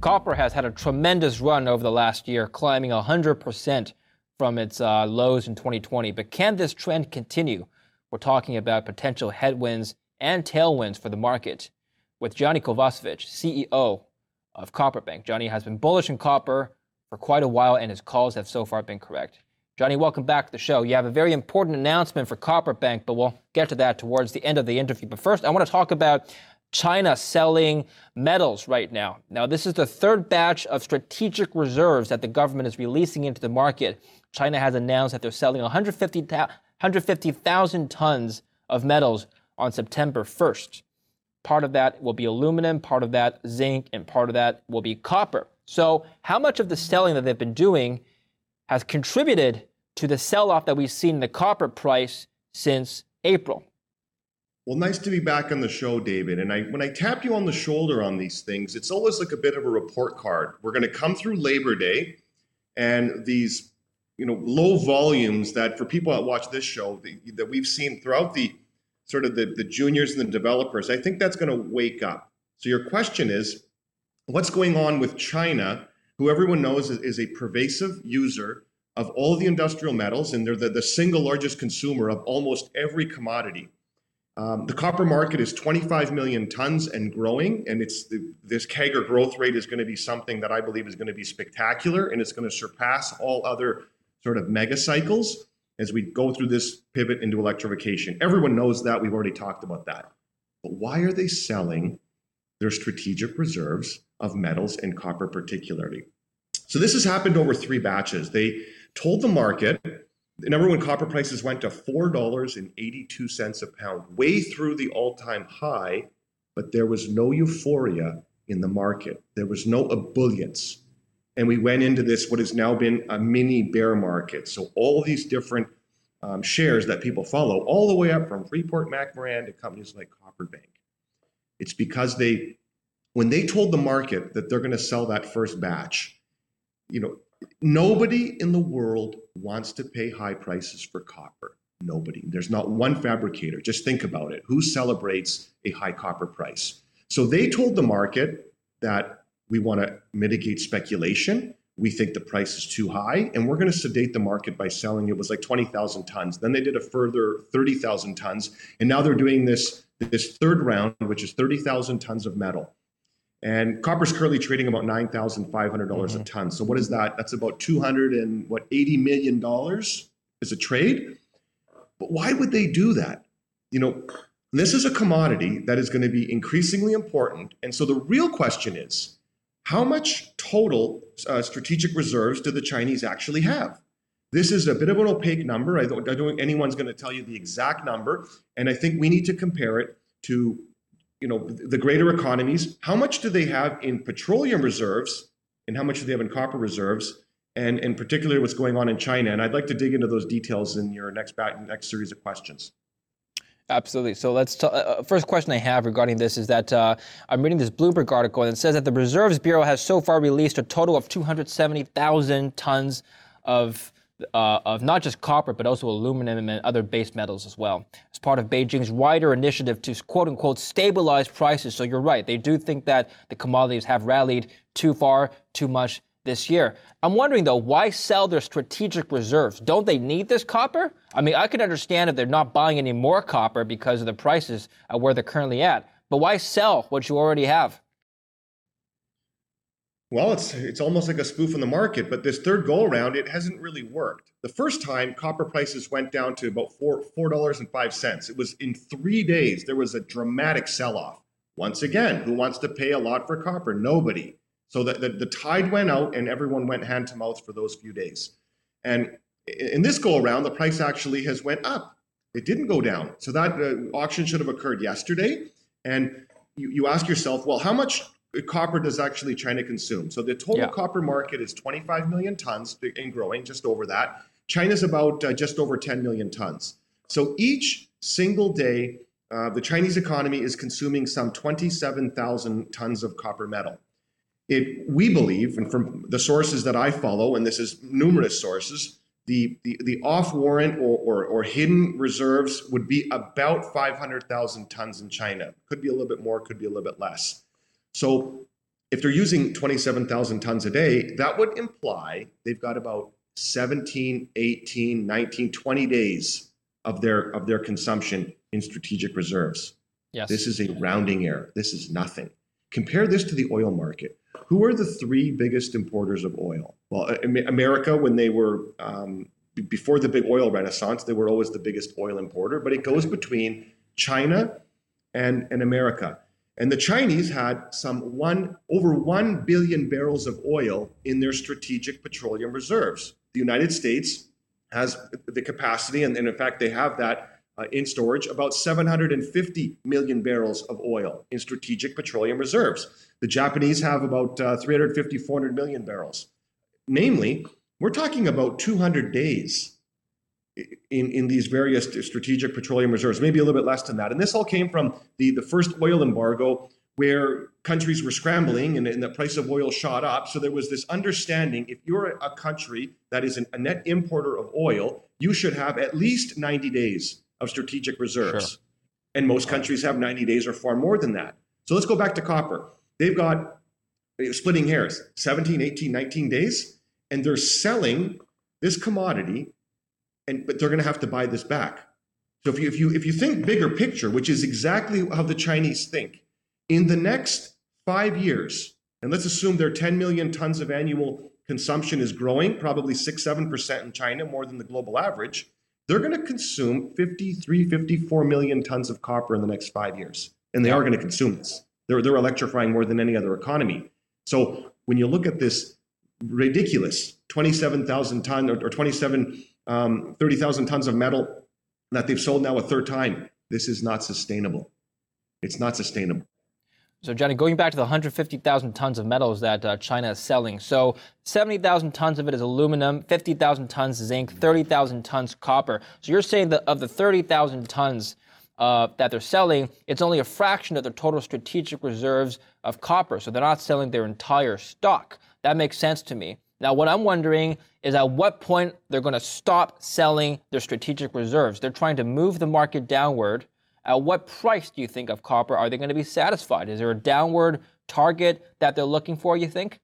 Copper has had a tremendous run over the last year, climbing 100% from its uh, lows in 2020. But can this trend continue? We're talking about potential headwinds and tailwinds for the market with Gianni Kovacevic, CEO of Copper Bank. Gianni has been bullish in copper for quite a while, and his calls have so far been correct. Gianni, welcome back to the show. You have a very important announcement for Copper Bank, but we'll get to that towards the end of the interview. But first, I want to talk about China selling metals right now. Now, this is the third batch of strategic reserves that the government is releasing into the market. China has announced that they're selling 150,000 tons of metals on September 1st. Part of that will be aluminum, part of that zinc, and part of that will be copper. So, how much of the selling that they've been doing has contributed to the sell off that we've seen in the copper price since April? Well, nice to be back on the show, David. And I, when I tap you on the shoulder on these things, it's always like a bit of a report card. We're going to come through Labor Day, and these, you know, low volumes that for people that watch this show the, that we've seen throughout the sort of the, the juniors and the developers, I think that's going to wake up. So your question is, what's going on with China, who everyone knows is, is a pervasive user of all the industrial metals, and they're the, the single largest consumer of almost every commodity. Um, the copper market is 25 million tons and growing, and it's the, this CAGR growth rate is going to be something that I believe is going to be spectacular, and it's going to surpass all other sort of mega cycles as we go through this pivot into electrification. Everyone knows that. We've already talked about that. But why are they selling their strategic reserves of metals and copper, particularly? So this has happened over three batches. They told the market number when copper prices went to $4.82 a pound, way through the all time high, but there was no euphoria in the market. There was no ebullience. And we went into this, what has now been a mini bear market. So, all these different um, shares that people follow, all the way up from Freeport McMoran to companies like Copper Bank. It's because they, when they told the market that they're going to sell that first batch, you know, Nobody in the world wants to pay high prices for copper. Nobody. There's not one fabricator. Just think about it. Who celebrates a high copper price? So they told the market that we want to mitigate speculation. We think the price is too high, and we're going to sedate the market by selling it was like 20,000 tons. Then they did a further 30,000 tons, and now they're doing this this third round, which is 30,000 tons of metal. And copper is currently trading about nine thousand five hundred dollars mm-hmm. a ton. So what is that? That's about two hundred and what eighty million dollars is a trade. But why would they do that? You know, this is a commodity that is going to be increasingly important. And so the real question is, how much total uh, strategic reserves do the Chinese actually have? This is a bit of an opaque number. I don't, I don't think anyone's going to tell you the exact number. And I think we need to compare it to you know, the greater economies, how much do they have in petroleum reserves and how much do they have in copper reserves? And in particular, what's going on in China. And I'd like to dig into those details in your next back, next series of questions. Absolutely. So let's. T- uh, uh, first question I have regarding this is that uh, I'm reading this Bloomberg article and it says that the Reserves Bureau has so far released a total of 270,000 tons of uh, of not just copper, but also aluminum and other base metals as well, as part of Beijing's wider initiative to quote unquote stabilize prices. So you're right, they do think that the commodities have rallied too far, too much this year. I'm wondering though, why sell their strategic reserves? Don't they need this copper? I mean, I can understand if they're not buying any more copper because of the prices where they're currently at, but why sell what you already have? Well, it's it's almost like a spoof in the market, but this third go around, it hasn't really worked. The first time, copper prices went down to about four four dollars and five cents. It was in three days. There was a dramatic sell off. Once again, who wants to pay a lot for copper? Nobody. So the, the, the tide went out, and everyone went hand to mouth for those few days. And in this go around, the price actually has went up. It didn't go down. So that uh, auction should have occurred yesterday. And you, you ask yourself, well, how much copper does actually China consume. So the total yeah. copper market is 25 million tons and growing, just over that. China's about uh, just over 10 million tons. So each single day, uh, the Chinese economy is consuming some 27,000 tons of copper metal. It, we believe, and from the sources that I follow, and this is numerous sources, the, the, the off warrant or, or, or, hidden reserves would be about 500,000 tons in China. Could be a little bit more, could be a little bit less. So if they're using 27,000 tons a day, that would imply they've got about 17, 18, 19, 20 days of their of their consumption in strategic reserves. Yes. This is a rounding error. This is nothing. Compare this to the oil market. Who are the three biggest importers of oil? Well, America, when they were um, before the big oil renaissance, they were always the biggest oil importer, but it goes between China and, and America. And the Chinese had some one over 1 billion barrels of oil in their strategic petroleum reserves. The United States has the capacity, and, in fact, they have that uh, in storage, about 750 million barrels of oil in strategic petroleum reserves. The Japanese have about uh, 350, 400 million barrels. Namely, we're talking about 200 days in, in these various strategic petroleum reserves, maybe a little bit less than that. And this all came from the, the first oil embargo where countries were scrambling and, and, the price of oil shot up. So there was this understanding if you're a country that is an, a net importer of oil, you should have at least 90 days of strategic reserves. Sure. And most countries have 90 days or far more than that. So let's go back to copper. They've got uh, splitting hairs 17, 18, 19 days and they're selling this commodity, and but they're going to have to buy this back. So if you if you if you think bigger picture, which is exactly how the Chinese think, in the next five years, and let's assume their 10 million tons of annual consumption is growing, probably six seven percent in China, more than the global average. They're going to consume 53, 54 million tons of copper in the next five years, and they are going to consume this. They're they're electrifying more than any other economy. So when you look at this ridiculous 27,000 ton or, or 27, um, 30,000 tons of metal that they've sold now a third time. This is not sustainable. It's not sustainable. So, Gianni, going back to the 150,000 tons of metals that uh, China is selling. So, 70,000 tons of it is aluminum, 50,000 tons zinc, 30,000 tons copper. So, you're saying that of the 30,000 tons uh, that they're selling, it's only a fraction of their total strategic reserves of copper. So, they're not selling their entire stock. That makes sense to me. Now, what I'm wondering is at what point they're going to stop selling their strategic reserves. They're trying to move the market downward. At what price do you think of copper are they going to be satisfied? Is there a downward target that they're looking for, you think?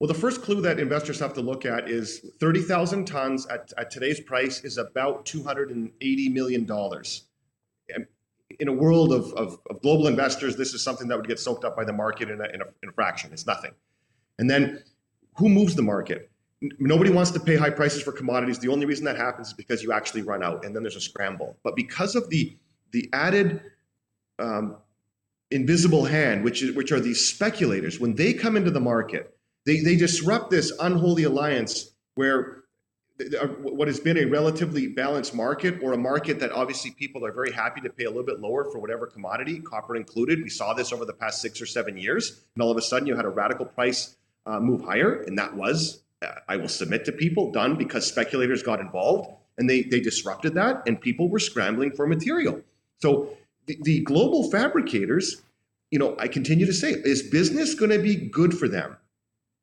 Well, the first clue that investors have to look at is 30,000 tons at, at today's price is about $280 million. In a world of, of, of, global investors, this is something that would get soaked up by the market in a, in a, in a fraction. It's nothing. And then who moves the market? Nobody wants to pay high prices for commodities. The only reason that happens is because you actually run out and then there's a scramble. But because of the, the added um, invisible hand, which, is, which are these speculators, when they come into the market, they, they disrupt this unholy alliance where uh, what has been a relatively balanced market or a market that obviously people are very happy to pay a little bit lower for whatever commodity, copper included. We saw this over the past six or seven years. And all of a sudden you had a radical price uh, move higher. And that was, uh, I will submit to people, done because speculators got involved and they, they disrupted that and people were scrambling for material. So the, the global fabricators, you know, I continue to say, is business going to be good for them?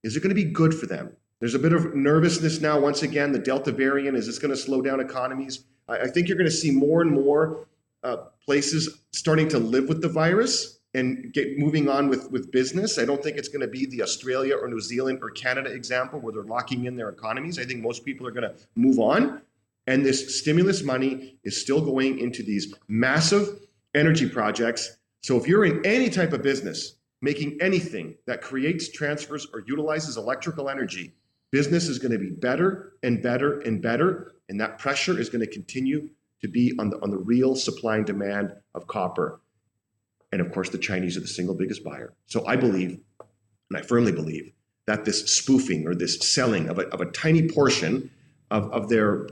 Is it going to be good for them? There's a bit of nervousness now. Once again, the Delta variant is this going to slow down economies? I, I think you're going to see more and more uh, places starting to live with the virus and get moving on with, with business. I don't think it's going to be the Australia or New Zealand or Canada example where they're locking in their economies. I think most people are going to move on. And this stimulus money is still going into these massive energy projects. So if you're in any type of business, making anything that creates, transfers, or utilizes electrical energy, business is going to be better and better and better. And that pressure is going to continue to be on the, on the real supply and demand of copper. And of course, the Chinese are the single biggest buyer. So I believe, and I firmly believe, that this spoofing or this selling of a, of a tiny portion of, of their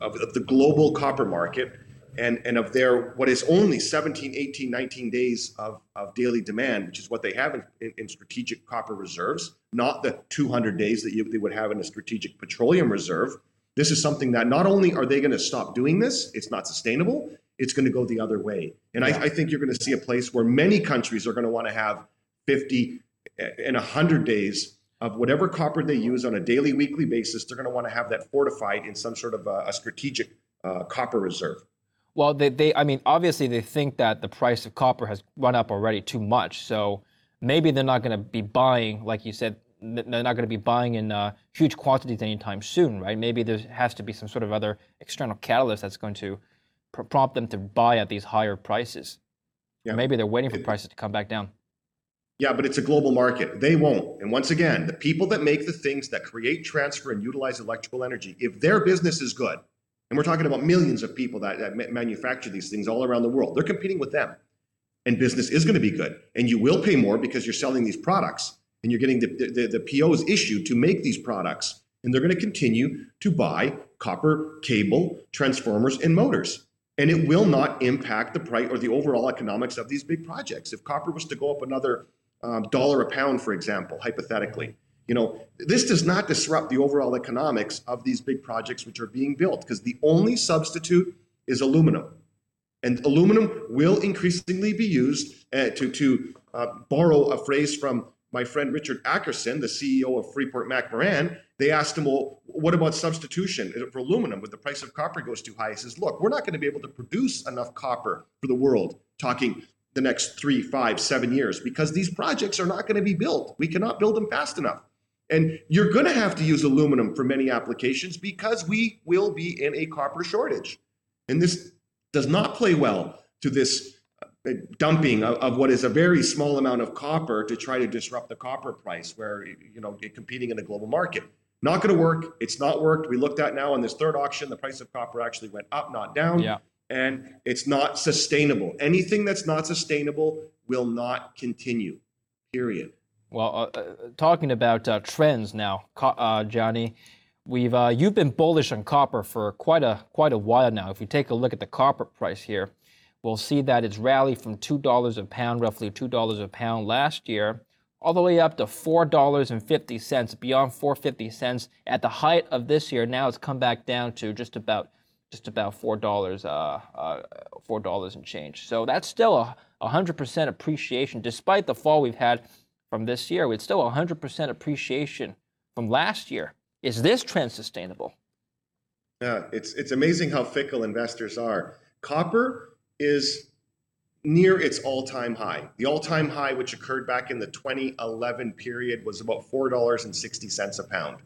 of, of the global copper market and, and of their what is only 17, 18, 19 days of, of daily demand, which is what they have in, in, in strategic copper reserves, not the 200 days that you, they would have in a strategic petroleum reserve. This is something that not only are they going to stop doing this, it's not sustainable, it's going to go the other way. And yeah. I, I, think you're going to see a place where many countries are going to want to have 50 and 100 days of whatever copper they use on a daily, weekly basis. They're going to want to have that fortified in some sort of a, a strategic uh, copper reserve. Well, they, they, I mean, obviously they think that the price of copper has run up already too much. So maybe they're not going to be buying, like you said, they're not going to be buying in uh, huge quantities anytime soon, right? Maybe there has to be some sort of other external catalyst that's going to prompt them to buy at these higher prices. Yeah. Maybe they're waiting for prices to come back down. Yeah, but it's a global market. They won't. And once again, the people that make the things that create, transfer, and utilize electrical energy, if their business is good, and we're talking about millions of people that, that manufacture these things all around the world, they're competing with them. And business is going to be good. And you will pay more because you're selling these products and you're getting the, the, the POs issued to make these products. And they're going to continue to buy copper cable, transformers, and motors. And it will not impact the price or the overall economics of these big projects. If copper was to go up another um, dollar a pound, for example, hypothetically, you know, this does not disrupt the overall economics of these big projects which are being built because the only substitute is aluminum. And aluminum will increasingly be used uh, to, to uh, borrow a phrase from my friend Richard Adkerson, the CEO of Freeport McMoran, they asked him, well, what about substitution for aluminum when the price of copper goes too high? He says, look, we're not going to be able to produce enough copper for the world, talking the next three, five, seven years, because these projects are not going to be built. We cannot build them fast enough. And you're going to have to use aluminum for many applications because we will be in a copper shortage. And this does not play well to this dumping of, of, what is a very small amount of copper to try to disrupt the copper price where you know competing in a global market. Not going to work. It's not worked. We looked at now in this third auction the price of copper actually went up not down. Yeah. and it's not sustainable. Anything that's not sustainable will not continue period. Well uh, uh, talking about uh, trends now uh, Gianni we've uh, you've been bullish on copper for quite a quite a while now. If we take a look at the copper price here we'll see that it's rallied from $2 a pound, roughly $2 a pound last year, all the way up to $4.50, beyond 450 cents at the height of this year. Now it's come back down to just about just about four dollars, uh, uh, four dollars and change. So that's still a hundred percent appreciation, despite the fall we've had from this year. It's still a hundred percent appreciation from last year. Is this trend sustainable? Yeah, it's it's amazing how fickle investors are. Copper is near its all-time high. The all-time high, which occurred back in the 2011 period, was about $4.60 a pound.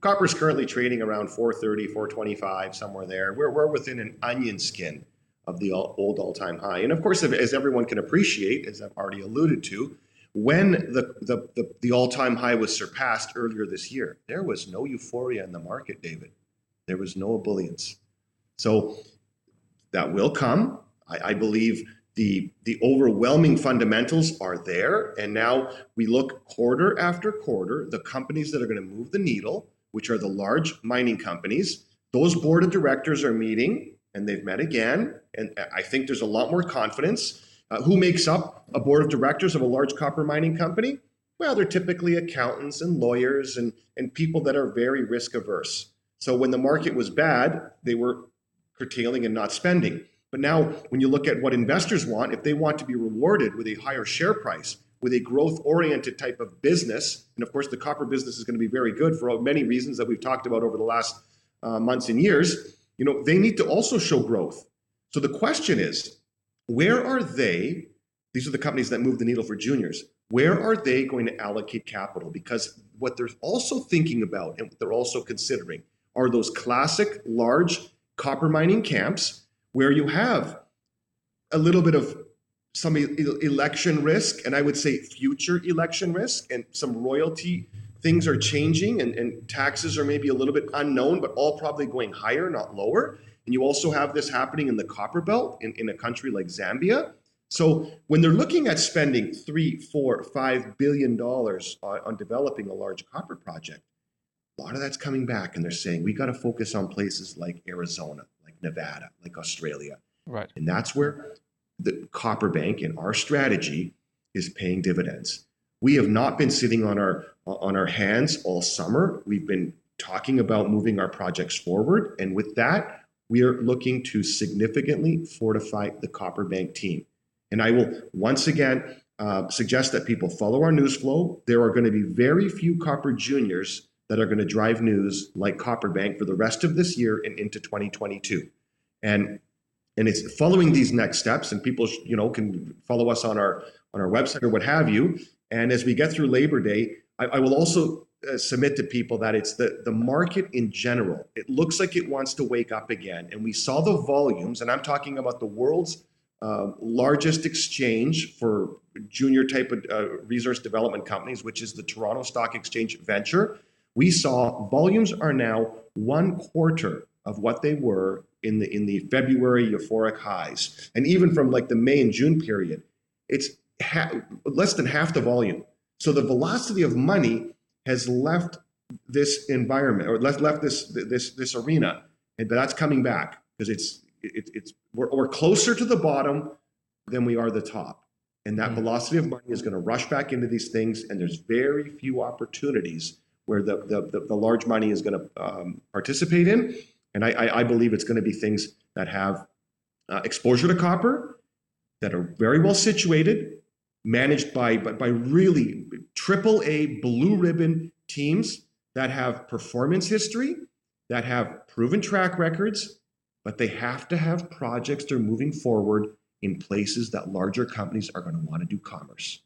Copper is currently trading around 430, 425, somewhere there. We're, we're within an onion skin of the old all-time high. And of course, as everyone can appreciate, as I've already alluded to, when the, the, the, the all-time high was surpassed earlier this year, there was no euphoria in the market, David. There was no ebullience. So that will come. I, I believe the the overwhelming fundamentals are there, and now we look quarter after quarter the companies that are going to move the needle, which are the large mining companies. Those board of directors are meeting, and they've met again, and I think there's a lot more confidence. Uh, who makes up a board of directors of a large copper mining company? Well, they're typically accountants and lawyers and, and people that are very risk averse. So when the market was bad, they were curtailing and not spending. But now, when you look at what investors want, if they want to be rewarded with a higher share price, with a growth oriented type of business, and of course, the copper business is going to be very good for many reasons that we've talked about over the last uh, months and years, you know, they need to also show growth. So the question is, where are they? These are the companies that move the needle for juniors. Where are they going to allocate capital? Because what they're also thinking about and what they're also considering are those classic large copper mining camps where you have a little bit of some election risk, and I would say future election risk, and some royalty things are changing, and, and taxes are maybe a little bit unknown, but all probably going higher, not lower. And you also have this happening in the copper belt in, in a country like Zambia. So when they're looking at spending three, four, five billion dollars on, on developing a large copper project, a lot of that's coming back, and they're saying we got to focus on places like Arizona, Nevada, like Australia. Right. And that's where the Copper Bank and our strategy is paying dividends. We have not been sitting on our on our hands all summer. We've been talking about moving our projects forward, and with that, we are looking to significantly fortify the Copper Bank team. And I will once again uh, suggest that people follow our news flow. There are going to be very few Copper juniors that are going to drive news like Copper Bank for the rest of this year and into 2022. And and it's following these next steps and people you know can follow us on our on our website or what have you And as we get through Labor Day, I, I will also uh, submit to people that it's the, the market in general. It looks like it wants to wake up again. And we saw the volumes, and I'm talking about the world's uh, largest exchange for junior type of uh, resource development companies, which is the Toronto Stock Exchange Venture. We saw volumes are now one quarter of what they were in the in the February euphoric highs, and even from like the May and June period, it's ha- less than half the volume. So the velocity of money has left this environment or left left this this this arena, and that's coming back because it's it, it's we're, we're closer to the bottom than we are the top, and that mm-hmm. velocity of money is going to rush back into these things, and there's very few opportunities where the the, the, large money is going to um, participate in, and I, I, I believe it's going to be things that have uh, exposure to copper, that are very well situated, managed by, by, by really triple A blue ribbon teams that have performance history, that have proven track records, but they have to have projects that are moving forward in places that larger companies are going to want to do commerce.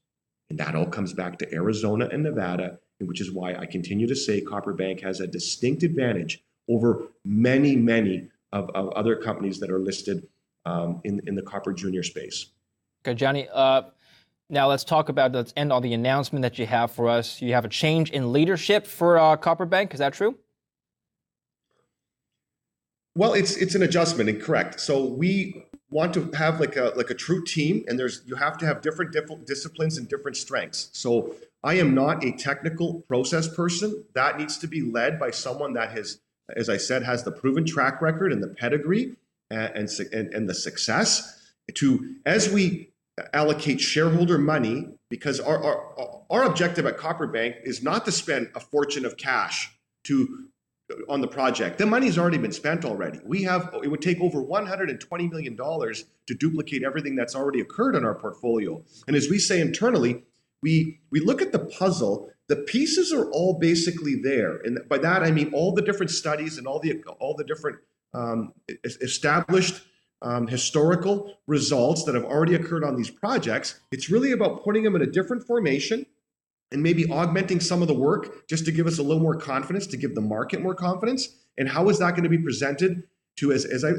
And that all comes back to Arizona and Nevada, which is why I continue to say Copper Bank has a distinct advantage over many, many of, of other companies that are listed um, in, in the copper junior space. Okay, Gianni. Uh, now let's talk about, let's end on the announcement that you have for us. You have a change in leadership for uh, Copper Bank. Is that true? Well, it's it's an adjustment and correct. So we want to have like a like a true team, and there's you have to have different different disciplines and different strengths. So I am not a technical process person. That needs to be led by someone that has, as I said, has the proven track record and the pedigree and and, and the success to as we allocate shareholder money because our, our, our objective at Copper Bank is not to spend a fortune of cash to on the project. The money's already been spent already. We have it would take over 120 million dollars to duplicate everything that's already occurred in our portfolio. And as we say internally, we we look at the puzzle. The pieces are all basically there, and by that I mean all the different studies and all the all the different um, established um, historical results that have already occurred on these projects. It's really about putting them in a different formation and maybe augmenting some of the work just to give us a little more confidence, to give the market more confidence. And how is that going to be presented to, as, as I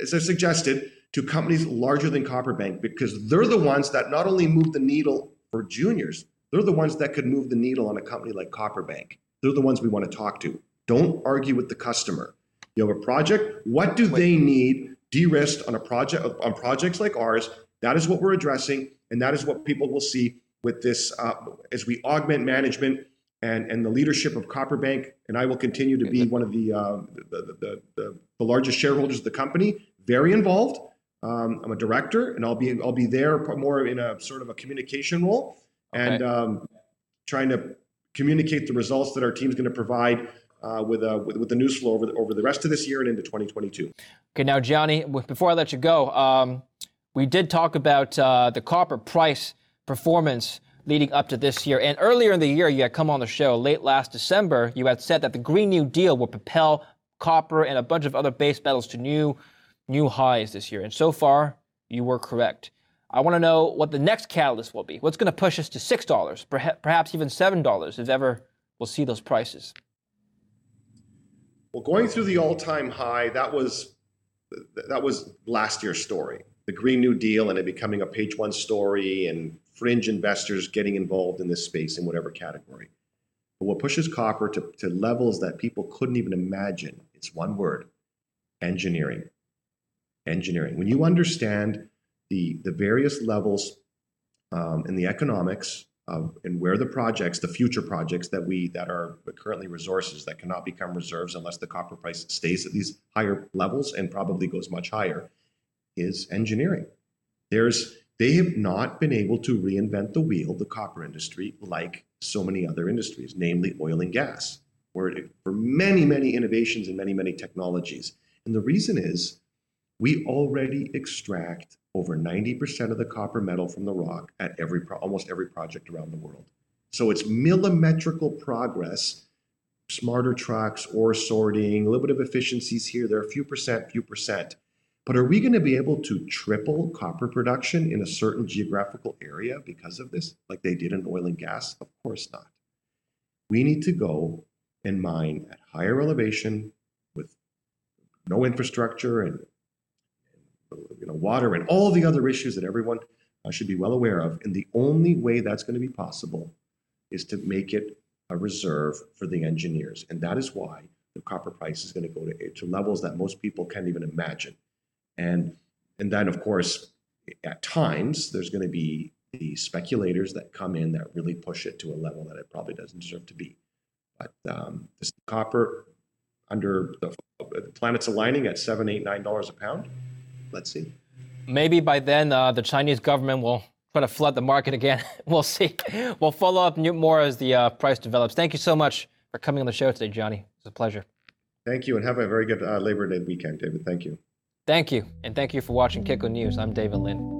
as I suggested, to companies larger than Copperbank because they're the ones that not only move the needle for juniors, they're the ones that could move the needle on a company like Copperbank. They're the ones we want to talk to. Don't argue with the customer. You have a project. What do they need de-risked on a project on projects like ours. That is what we're addressing, and that is what people will see with this uh, as we augment management and and the leadership of Copperbank. And I will continue to be one of the uh, the, the, the, the, largest shareholders of the company, very involved. Um, I'm a director, and I'll be I'll be there more in a sort of a communication role, okay. and um, trying to communicate the results that our team's going to provide uh, with, uh, with, with the news flow over the, over the rest of this year and into 2022. Okay, now Gianni, before I let you go, um, we did talk about uh, the copper price performance leading up to this year. And earlier in the year, you had come on the show late last December. You had said that the Green New Deal will propel copper and a bunch of other base metals to new new highs this year. And so far, you were correct. I want to know what the next catalyst will be. What's going to push us to six dollars, perhaps even seven dollars, if ever we'll see those prices. Well, going through the all-time high, that was that was last year's story. The Green New Deal and it becoming a page one story and fringe investors getting involved in this space in whatever category. But what pushes copper to, to levels that people couldn't even imagine, it's one word, engineering. Engineering. When you understand the, the various levels um, in the economics of and where the projects, the future projects that we that are currently resources that cannot become reserves unless the copper price stays at these higher levels and probably goes much higher, is engineering. There's they have not been able to reinvent the wheel, the copper industry, like so many other industries, namely oil and gas, where it, for many, many innovations and many, many technologies. And the reason is we already extract over 90% of the copper metal from the rock at every pro- almost every project around the world. So it's millimetrical progress, smarter trucks, ore sorting, a little bit of efficiencies here, there, are a few percent, few percent. But are we going to be able to triple copper production in a certain geographical area because of this, like they did in oil and gas? Of course not. We need to go and mine at higher elevation with no infrastructure and you know water and all the other issues that everyone uh, should be well aware of. And the only way that's going to be possible is to make it a reserve for the engineers. And that is why the copper price is going to go to, to levels that most people can't even imagine. And, and then, of course, at times, there's going to be the speculators that come in that really push it to a level that it probably doesn't deserve to be. But um, this copper under the, the planets aligning at seven, eight, nine dollars a pound. Let's see. Maybe by then uh, the Chinese government will try to flood the market again. we'll see. We'll follow up more as the uh, price develops. Thank you so much for coming on the show today, Gianni. It's a pleasure. Thank you, and have a very good uh, Labor Day weekend, David. Thank you. Thank you, and thank you for watching Kitco News. I'm David Lin.